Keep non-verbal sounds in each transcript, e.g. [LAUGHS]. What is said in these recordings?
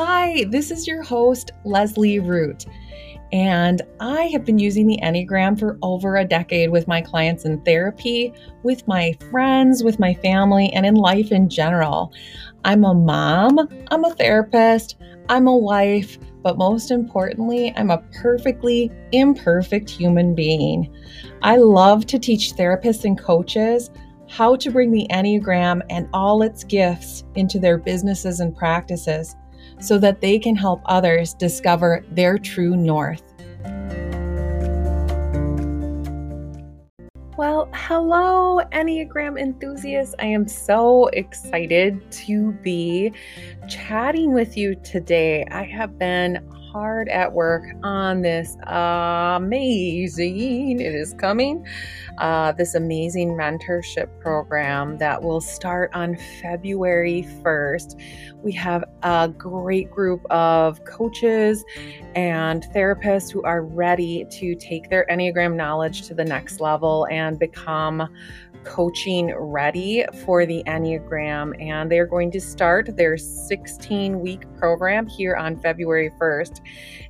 Hi, this is your host, Leslie Root. And I have been using the Enneagram for over a decade with my clients in therapy, with my friends, with my family, and in life in general. I'm a mom, I'm a therapist, I'm a wife, but most importantly, I'm a perfectly imperfect human being. I love to teach therapists and coaches how to bring the Enneagram and all its gifts into their businesses and practices so that they can help others discover their true north. Well, hello, Enneagram enthusiasts. I am so excited to be chatting with you today. I have been hard at work on this amazing, it is coming, uh, this amazing mentorship program that will start on February 1st. We have a great group of coaches and therapists who are ready to take their Enneagram knowledge to the next level and become coaching ready for the Enneagram, and they're going to start their 16 week program here on February 1st.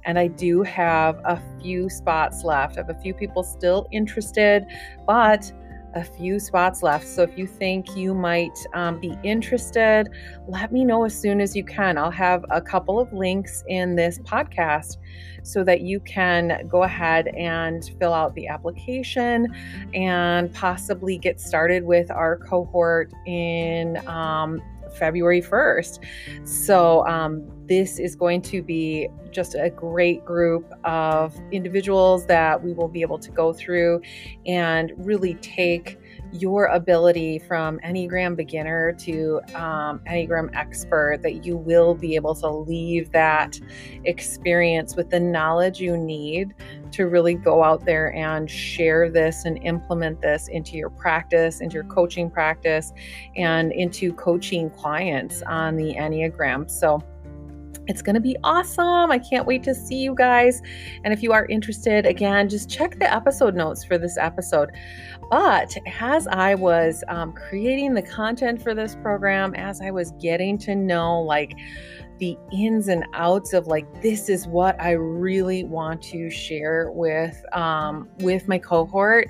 And I do have a few spots left. I have a few people still interested, but a few spots left. So if you think you might um, be interested, let me know as soon as you can. I'll have a couple of links in this podcast so that you can go ahead and fill out the application and possibly get started with our cohort in um, February 1st. So, um, this is going to be just a great group of individuals that we will be able to go through and really take your ability from Enneagram beginner to um, Enneagram expert, that you will be able to leave that experience with the knowledge you need to really go out there and share this and implement this into your practice, into your coaching practice, and into coaching clients on the Enneagram. So, it's going to be awesome. I can't wait to see you guys. And if you are interested, again, just check the episode notes for this episode. But as I was um, creating the content for this program, as I was getting to know, like, the ins and outs of like this is what I really want to share with um, with my cohort.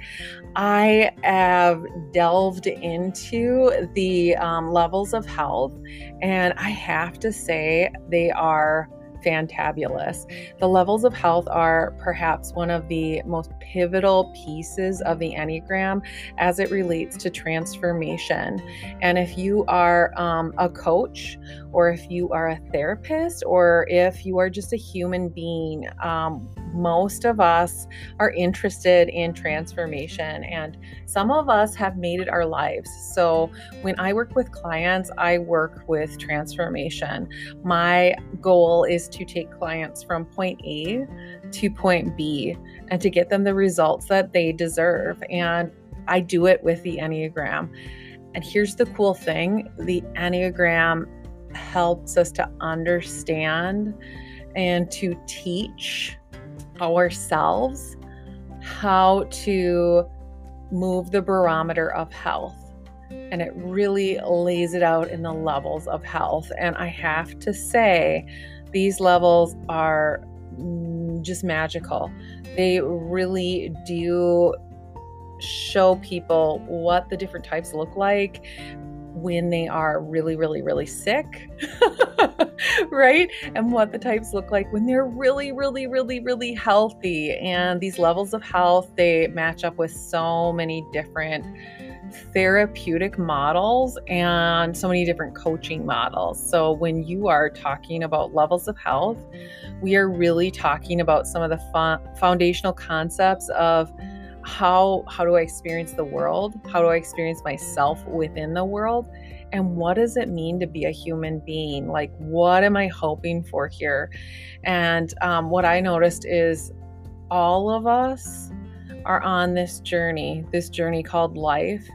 I have delved into the um, levels of health, and I have to say they are fantabulous. The levels of health are perhaps one of the most pivotal pieces of the Enneagram as it relates to transformation. And if you are um, a coach, or if you are a therapist, or if you are just a human being, um, most of us are interested in transformation, and some of us have made it our lives. So, when I work with clients, I work with transformation. My goal is to take clients from point A to point B and to get them the results that they deserve. And I do it with the Enneagram. And here's the cool thing the Enneagram helps us to understand and to teach ourselves how to move the barometer of health. And it really lays it out in the levels of health. And I have to say, these levels are mm, just magical. They really do show people what the different types look like, when they are really, really, really sick, [LAUGHS] right? And what the types look like when they're really, really, really, really healthy. And these levels of health, they match up with so many different therapeutic models and so many different coaching models. So, when you are talking about levels of health, we are really talking about some of the foundational concepts of how how do I experience the world? How do I experience myself within the world? And what does it mean to be a human being? Like, what am I hoping for here? And um, what I noticed is all of us are on this journey, this journey called life.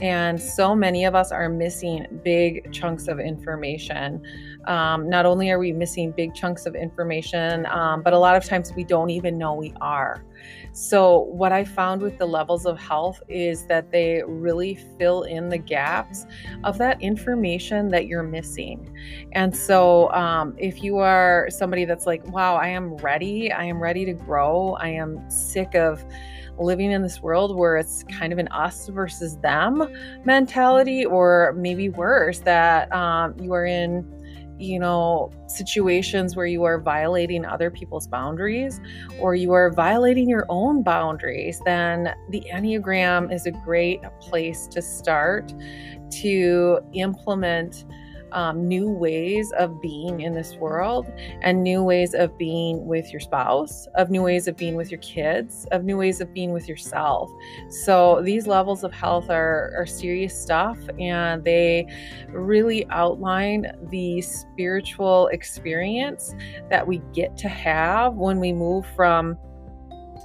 And so many of us are missing big chunks of information. Um, not only are we missing big chunks of information, um, but a lot of times we don't even know we are. So, what I found with the levels of health is that they really fill in the gaps of that information that you're missing. And so, um, if you are somebody that's like, wow, I am ready, I am ready to grow, I am sick of living in this world where it's kind of an us versus them mentality, or maybe worse, that um, you are in you know, situations where you are violating other people's boundaries or you are violating your own boundaries, then the Enneagram is a great place to start to implement um, new ways of being in this world and new ways of being with your spouse, of new ways of being with your kids, of new ways of being with yourself. So these levels of health are, are serious stuff and they really outline the spiritual experience that we get to have when we move from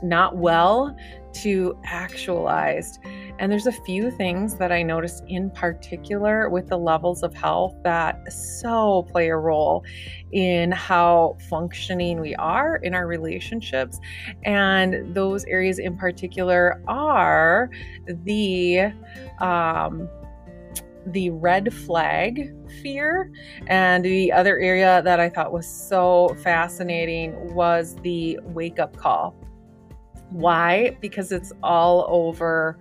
not well to actualized. And there's a few things that I noticed in particular with the levels of health that so play a role in how functioning we are in our relationships. And those areas in particular are the um, the red flag fear. And the other area that I thought was so fascinating was the wake up call. Why? Because it's all over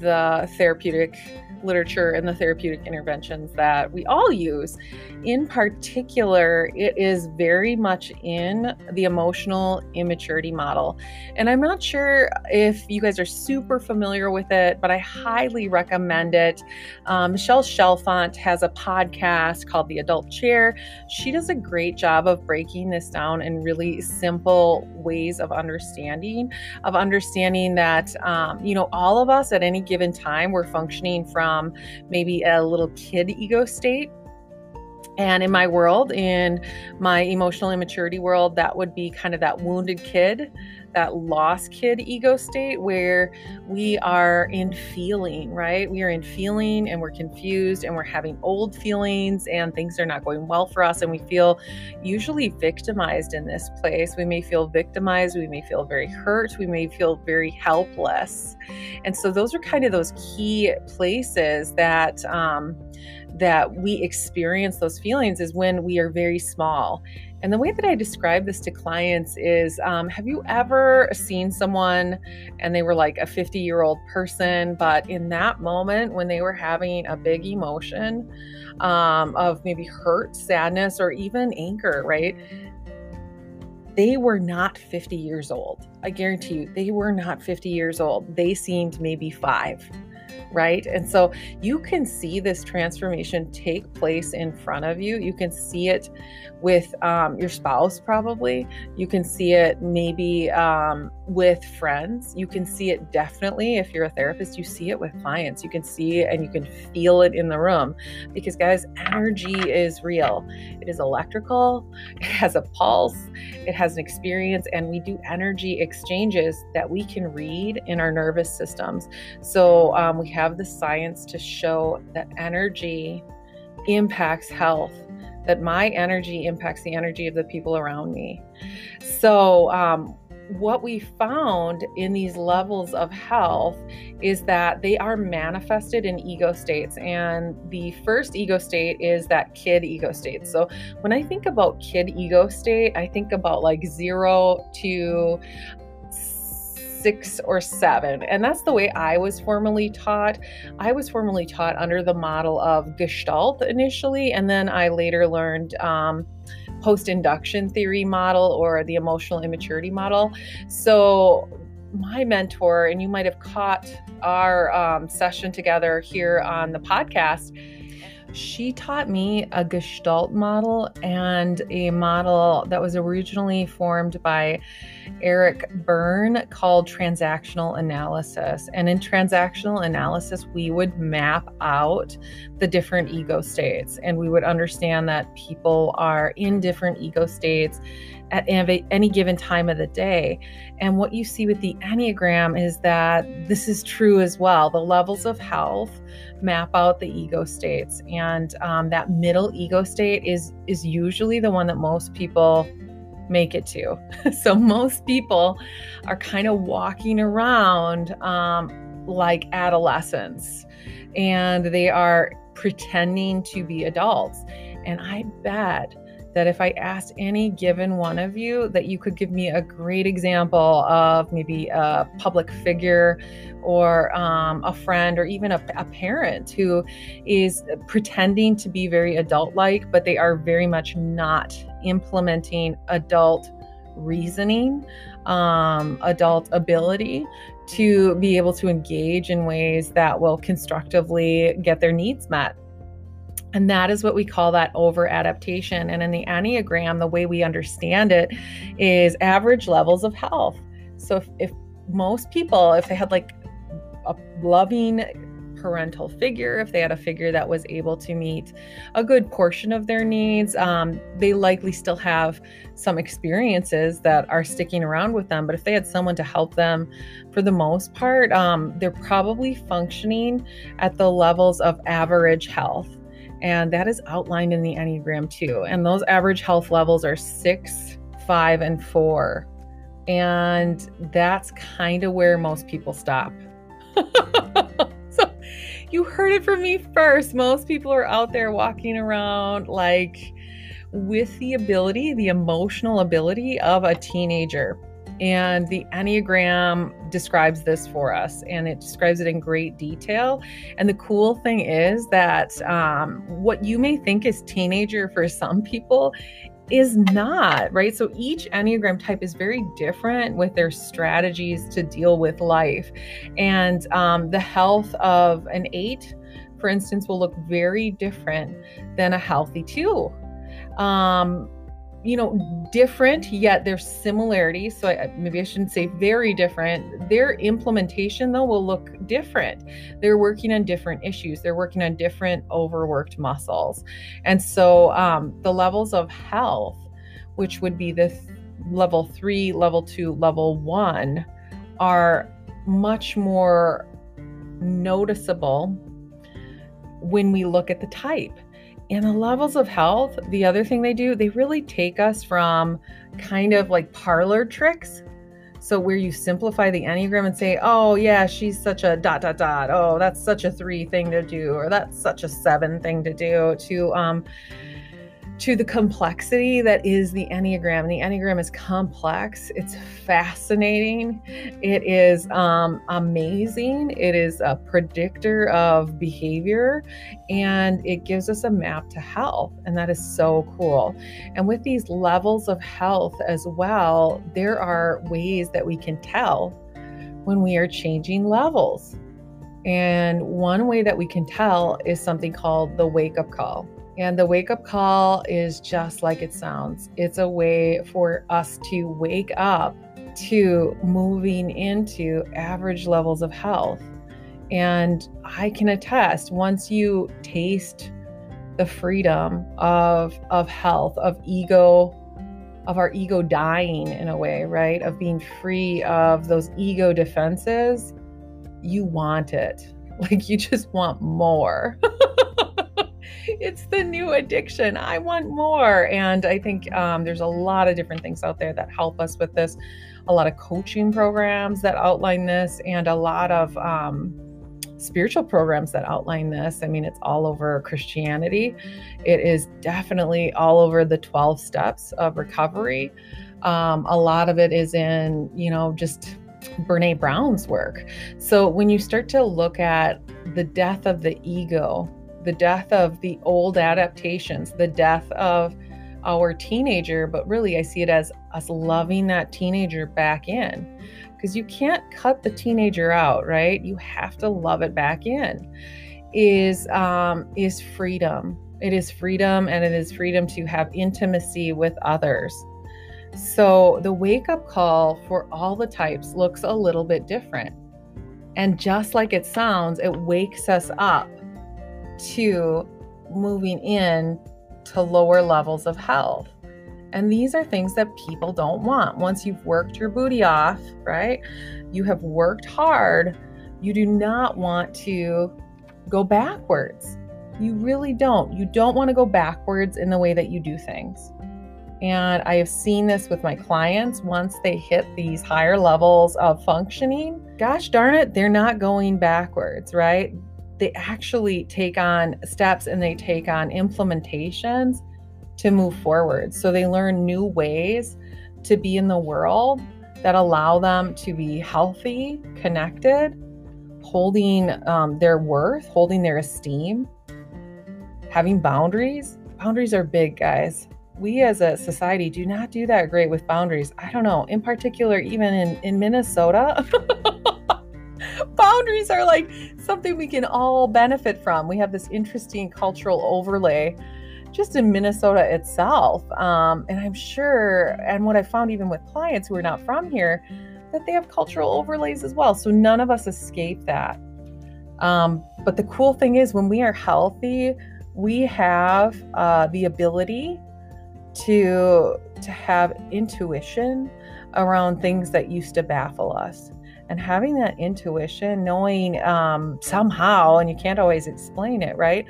the therapeutic literature and the therapeutic interventions that we all use. In particular, it is very much in the emotional immaturity model. And I'm not sure if you guys are super familiar with it, but I highly recommend it. Um, Michelle Chalfant has a podcast called The Adult Chair. She does a great job of breaking this down in really simple ways of understanding, of understanding that, um, you know, all of us at any given time, we're functioning from maybe a little kid ego state and in my world, in my emotional immaturity world, that would be kind of that wounded kid, that lost kid ego state where we are in feeling, right? We are in feeling and we're confused and we're having old feelings and things are not going well for us. And we feel usually victimized in this place. We may feel victimized. We may feel very hurt. We may feel very helpless. And so those are kind of those key places that, um, that we experience those feelings is when we are very small. And the way that I describe this to clients is um, Have you ever seen someone and they were like a 50 year old person, but in that moment when they were having a big emotion um, of maybe hurt, sadness, or even anger, right? They were not 50 years old. I guarantee you, they were not 50 years old. They seemed maybe five right? And so you can see this transformation take place in front of you. You can see it with um, your spouse, probably. You can see it maybe um, with friends. You can see it definitely if you're a therapist, you see it with clients. You can see and you can feel it in the room because, guys, energy is real. It is electrical, [LAUGHS] it has a pulse, it has an experience, and we do energy exchanges that we can read in our nervous systems. So um, we have the science to show that energy impacts health that my energy impacts the energy of the people around me. So, um, what we found in these levels of health is that they are manifested in ego states. And the first ego state is that kid ego state. So when I think about kid ego state, I think about like zero to six or seven. And that's the way I was formally taught. I was formally taught under the model of Gestalt initially, and then I later learned. Um, post induction therapy model or the emotional immaturity model. So, my mentor, and you might have caught our um, session together here on the podcast. She taught me a Gestalt model and a model that was originally formed by Eric Berne called transactional analysis. And in transactional analysis, we would map out the different ego states and we would understand that people are in different ego states at any given time of the day. And what you see with the Enneagram is that this is true as well. The levels of health map out the ego states, and um, that middle ego state is is usually the one that most people make it to. [LAUGHS] so most people are kind of walking around um, like adolescents, and they are pretending to be adults. And I bet that if I asked any given one of you that you could give me a great example of maybe a public figure or um, a friend or even a, a parent who is pretending to be very adult like, but they are very much not implementing adult reasoning, um, adult ability to be able to engage in ways that will constructively get their needs met. And that is what we call that over adaptation. And in the Enneagram, the way we understand it is average levels of health. So if, if most people, if they had like a loving parental figure, if they had a figure that was able to meet a good portion of their needs, um, they likely still have some experiences that are sticking around with them. But if they had someone to help them, for the most part, um, they're probably functioning at the levels of average health. And that is outlined in the Enneagram too. And those average health levels are six, five, and four. And that's kind of where most people stop. [LAUGHS] so you heard it from me first. Most people are out there walking around like with the ability, the emotional ability of a teenager. And the Enneagram describes this for us and it describes it in great detail. And the cool thing is that um, what you may think is teenager for some people is not, right? So each Enneagram type is very different with their strategies to deal with life. And um, the health of an eight, for instance, will look very different than a healthy two. Um, you know, different, yet there's similarities. So I, maybe I shouldn't say very different. Their implementation, though, will look different. They're working on different issues, they're working on different overworked muscles. And so um, the levels of health, which would be the th- level three, level two, level one, are much more noticeable when we look at the type and the levels of health, the other thing they do, they really take us from kind of like parlor tricks. So, where you simplify the Enneagram and say, oh, yeah, she's such a dot, dot, dot. Oh, that's such a three thing to do, or that's such a seven thing to do, to um, to the complexity that is the Enneagram. The Enneagram is complex, it's fascinating, it is um, amazing, it is a predictor of behavior, and it gives us a map to health. And that is so cool. And with these levels of health as well, there are ways that we can tell when we are changing levels. And one way that we can tell is something called the wake up call. And the wake up call is just like it sounds it's a way for us to wake up to moving into average levels of health. And I can attest once you taste the freedom of of health, of ego, of our ego dying in a way, right? Of being free of those ego defenses, you want it. [LAUGHS] Like you just want more. [LAUGHS] it's the new addiction. I want more. And I think um, there's a lot of different things out there that help us with this, a lot of coaching programs that outline this, and a lot of um, spiritual programs that outline this. I mean, it's all over Christianity, it is definitely all over the 12 steps of recovery. Um, a lot of it is in, you know, just Brene Brown's work. So when you start to look at the death of the ego the death of the old adaptations, the death of our teenager, but really I see it as us loving that teenager back in because you can't cut the teenager out, right? You have to love it back in. is um, is freedom. It is freedom, and it is freedom to have intimacy with others. So the wake up call for all the types looks a little bit different. And just like it sounds, it wakes us up to moving in to lower levels of health. And these are things that people don't want. Once you've worked your booty off, right? You have worked hard. You do not want to go backwards. You really don't. You don't want to go backwards in the way that you do things. And I have seen this with my clients once they hit these higher levels of functioning. Gosh darn it, they're not going backwards, right? They actually take on steps and they take on implementations to move forward. So they learn new ways to be in the world that allow them to be healthy, connected, holding um, their worth, holding their esteem, having boundaries. Boundaries are big, guys we as a society do not do that great with boundaries. I don't know, in particular, even in, in Minnesota, [LAUGHS] [LAUGHS] boundaries are like something we can all benefit from. We have this interesting cultural overlay just in Minnesota itself. Um, and I'm sure, and what I found even with clients who are not from here, that they have cultural overlays as well. So none of us escape that. Um, but the cool thing is, when we are healthy, we have uh, the ability to to have intuition around things that used to baffle us and having that intuition knowing um, somehow and you can't always explain it right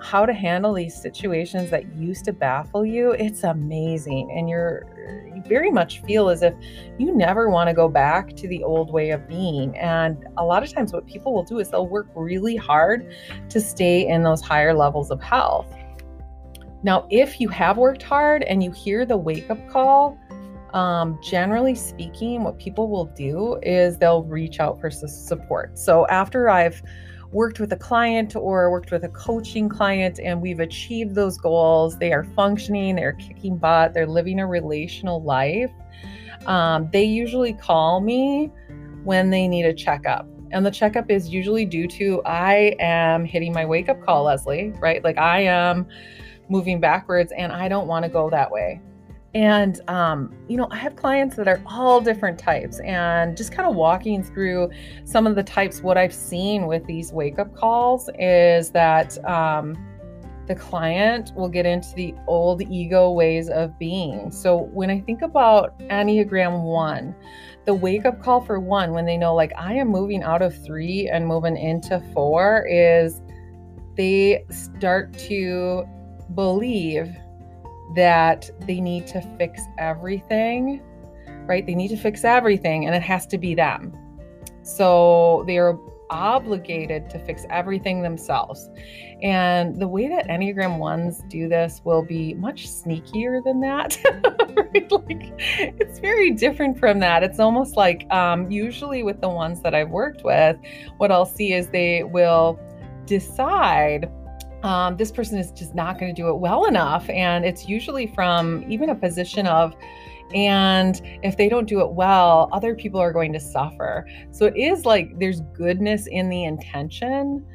how to handle these situations that used to baffle you it's amazing. And you're you very much feel as if you never want to go back to the old way of being. And a lot of times what people will do is they'll work really hard to stay in those higher levels of health. Now, if you have worked hard and you hear the wake up call, um, generally speaking, what people will do is they'll reach out for support. So after I've worked with a client or worked with a coaching client and we've achieved those goals, they are functioning, they're kicking butt, they're living a relational life, um, they usually call me when they need a checkup. And the checkup is usually due to I am hitting my wake up call, Leslie, right? Like I am moving backwards and I don't want to go that way. And, um, you know, I have clients that are all different types, and just kind of walking through some of the types, what I've seen with these wake up calls is that um, the client will get into the old ego ways of being. So when I think about Enneagram 1, the wake up call for one, when they know, like, I am moving out of three and moving into four, is they start to believe that they need to fix everything, right? They need to fix everything and it has to be them. So they are obligated to fix everything themselves. And the way that Enneagram ones do this will be much sneakier than that. [LAUGHS] right? Like it's very different from that. It's almost like um, usually with the ones that I've worked with, what I'll see is they will decide um, this person is just not going to do it well enough. And it's usually from even a position of, and if they don't do it well, other people are going to suffer. So it is like there's goodness in the intention,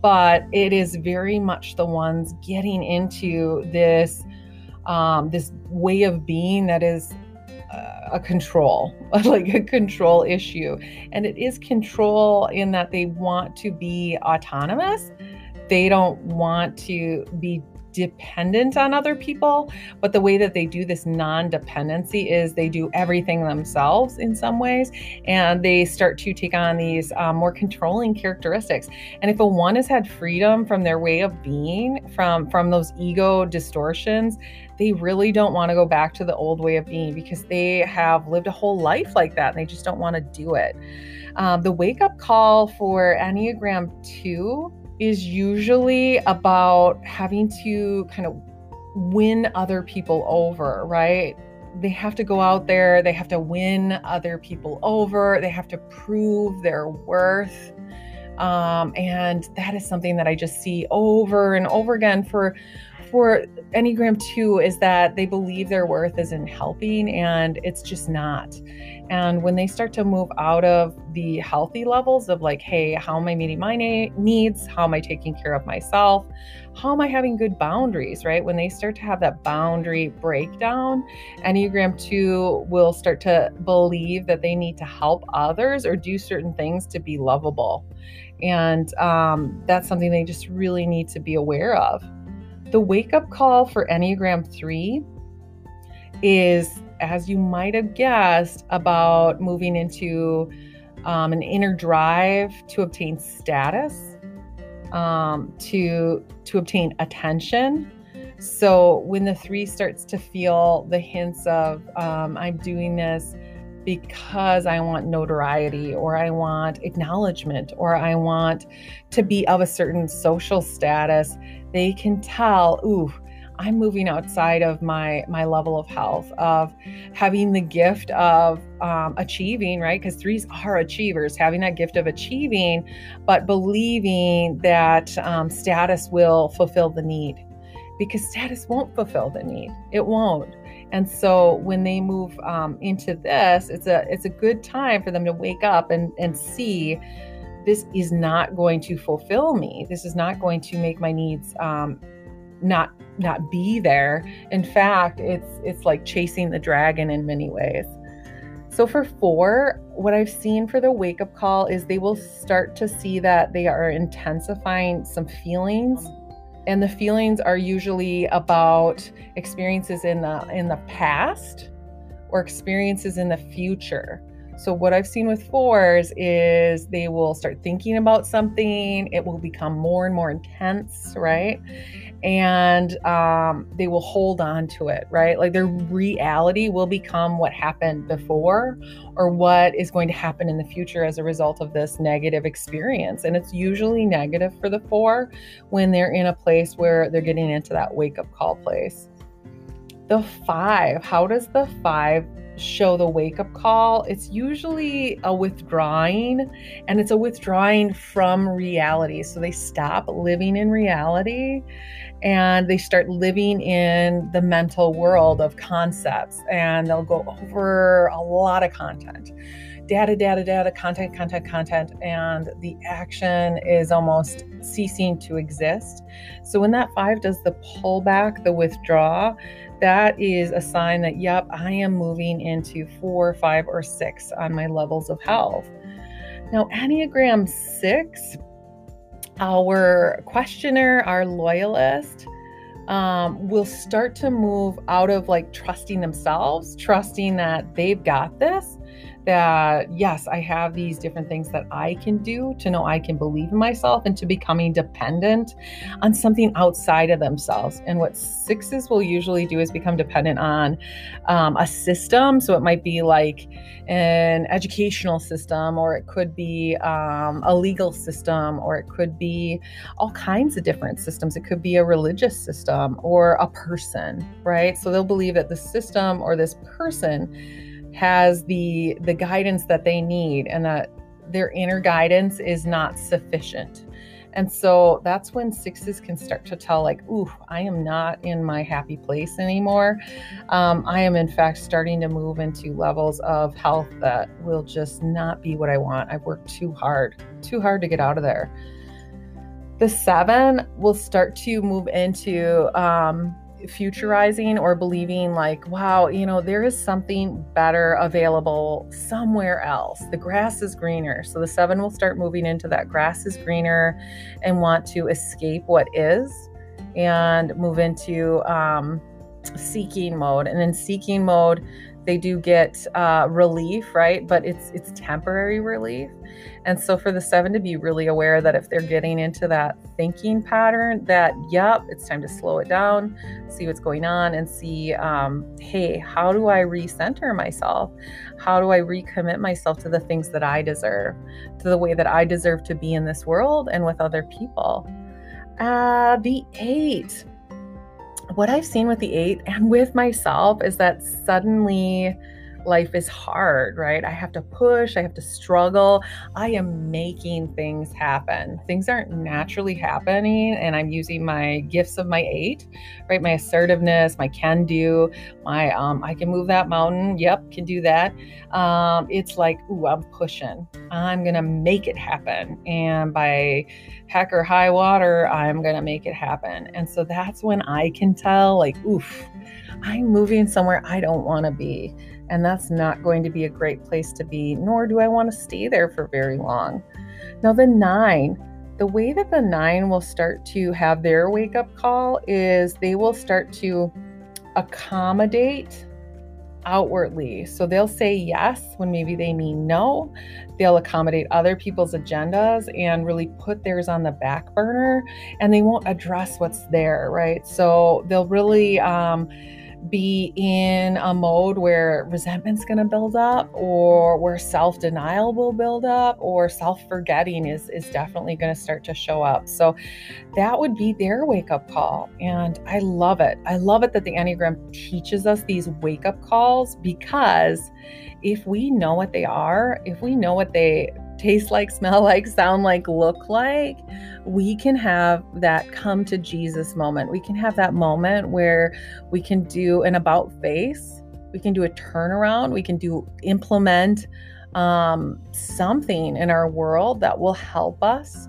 but it is very much the ones getting into this um, this way of being that is uh, a control, [LAUGHS] like a control issue. And it is control in that they want to be autonomous they don't want to be dependent on other people, but the way that they do this non dependency is they do everything themselves in some ways, and they start to take on these um, more controlling characteristics. And if a one has had freedom from their way of being, from from those ego distortions, they really don't want to go back to the old way of being because they have lived a whole life like that and they just don't want to do it. Um, the wake up call for Enneagram 2 is usually about having to kind of win other people over, right? They have to go out there, they have to win other people over, they have to prove their worth. Um, and that is something that I just see over and over again for for Enneagram 2 is that they believe their worth is in helping and it's just not. And when they start to move out of the healthy levels of like, hey, how am I meeting my needs? How am I taking care of myself? How am I having good boundaries, right? When they start to have that boundary breakdown, Enneagram 2 will start to believe that they need to help others or do certain things to be lovable. And um, that's something they just really need to be aware of. The wake up call for Enneagram 3 is, as you might have guessed, about moving into um, an inner drive to obtain status, um, to to obtain attention. So when the three starts to feel the hints of um, I'm doing this because I want notoriety or I want acknowledgement or I want to be of a certain social status, they can tell, ooh, I'm moving outside of my my level of health of having the gift of um, achieving, right? Because threes are achievers, having that gift of achieving, but believing that um, status will fulfill the need, because status won't fulfill the need. It won't. And so when they move um, into this, it's a it's a good time for them to wake up and and see this is not going to fulfill me. This is not going to make my needs um, not not be there. In fact, it's it's like chasing the dragon in many ways. So for four, what I've seen for the wake up call is they will start to see that they are intensifying some feelings and the feelings are usually about experiences in the in the past or experiences in the future. So what i've seen with fours is they will start thinking about something. It will become more and more intense right and um, they will hold on to it, right? Like their reality will become what happened before or what is going to happen in the future as a result of this negative experience. And it's usually negative for the four when they're in a place where they're getting into that wake up call place. The five, how does the five show the wake up call, it's usually a withdrawing and it's a withdrawing from reality. So they stop living in reality and they start living in the mental world of concepts and they'll go over a lot of content data, data, data, content, content, content, and the action is almost ceasing to exist. So when that five does the pullback, the withdraw, that is a sign that, yep, I am moving into four, five, or six on my levels of health. Now, Enneagram six, our questioner, our loyalist, um, will start to move out of like trusting themselves, trusting that they've got this, that yes, I have these different things that I can do to know I can believe in myself and to becoming dependent on something outside of themselves. And what sixes will usually do is become dependent on um, a system. So it might be like an educational system, or it could be um, a legal system, or it could be all kinds of different systems. It could be a religious system or a person, right? So they'll believe that the system or this person has the the guidance that they need and that their inner guidance is not sufficient. And so that's when sixes can start to tell, like, ooh, I am not in my happy place anymore. Um, I am, in fact, starting to move into levels of health that will just not be what I want. I've worked too hard, too hard to get out of there. The seven will start to move into um, futurizing or believing like wow you know there is something better available somewhere else. The grass is greener. So the seven will start moving into that grass is greener and want to escape what is and move into um, seeking mode. And in seeking mode they do get uh, relief right but it's it's temporary relief and so for the seven to be really aware that if they're getting into that thinking pattern, that, yep, it's time to slow it down, see what's going on, and see, um, hey, how do I recenter myself? How do I recommit myself to the things that I deserve, to the way that I deserve to be in this world and with other people? Uh, the eight. What I've seen with the eight and with myself is that suddenly life is hard, right? I have to push, I have to struggle. I am making things happen. Things aren't naturally happening, and I'm using my gifts of my eight, right? My assertiveness, my can do, my um, I can move that mountain. Yep, can do that. Um, it's like, ooh, I'm pushing. I'm gonna make it happen, and by heck or high water, I'm gonna make it happen. And so that's when I can tell, like, oof, I'm moving somewhere I don't want to be. And that's not going to be a great place to be, nor do I want to stay there for very long. Now, the nine, the way that the nine will start to have their wake up call is they will start to accommodate outwardly. So they'll say yes when maybe they mean no. They'll accommodate other people's agendas and really put theirs on the back burner and they won't address what's there, right? So they'll really, um, be in a mode where resentment's going to build up or where self-denial will build up or self-forgetting is is definitely going to start to show up. So that would be their wake-up call and I love it. I love it that the Enneagram teaches us these wake-up calls because if we know what they are, if we know what they taste like, smell like, sound like, look like, we can have that come to Jesus moment. We can have that moment where we can do an about face, we can do a turnaround, we can do implement um, something in our world that will help us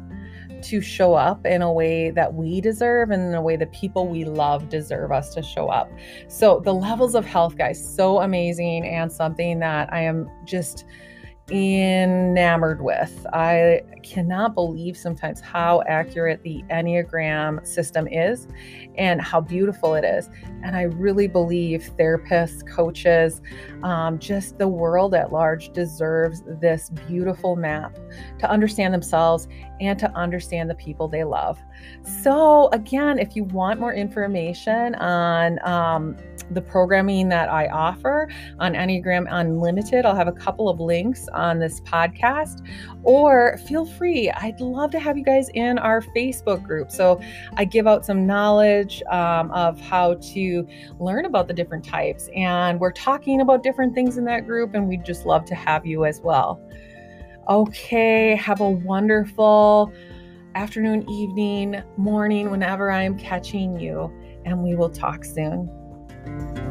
to show up in a way that we deserve and in a way the people we love deserve us to show up. So, the levels of health, guys, so amazing and something that I am just enamored with. I cannot believe sometimes how accurate the Enneagram system is and how beautiful it is. And I really believe therapists, coaches, um, just the world at large deserves this beautiful map to understand themselves and to understand the people they love. So, again, if you want more information on um, the programming that I offer on Enneagram Unlimited, I'll have a couple of links on this podcast, or feel free. I'd love to have you guys in our Facebook group. So, I give out some knowledge um, of how to learn about the different types, and we're talking about different things in that group, and we'd just love to have you as well. Okay, have a wonderful afternoon, evening, morning, whenever I am catching you, and we will talk soon thank you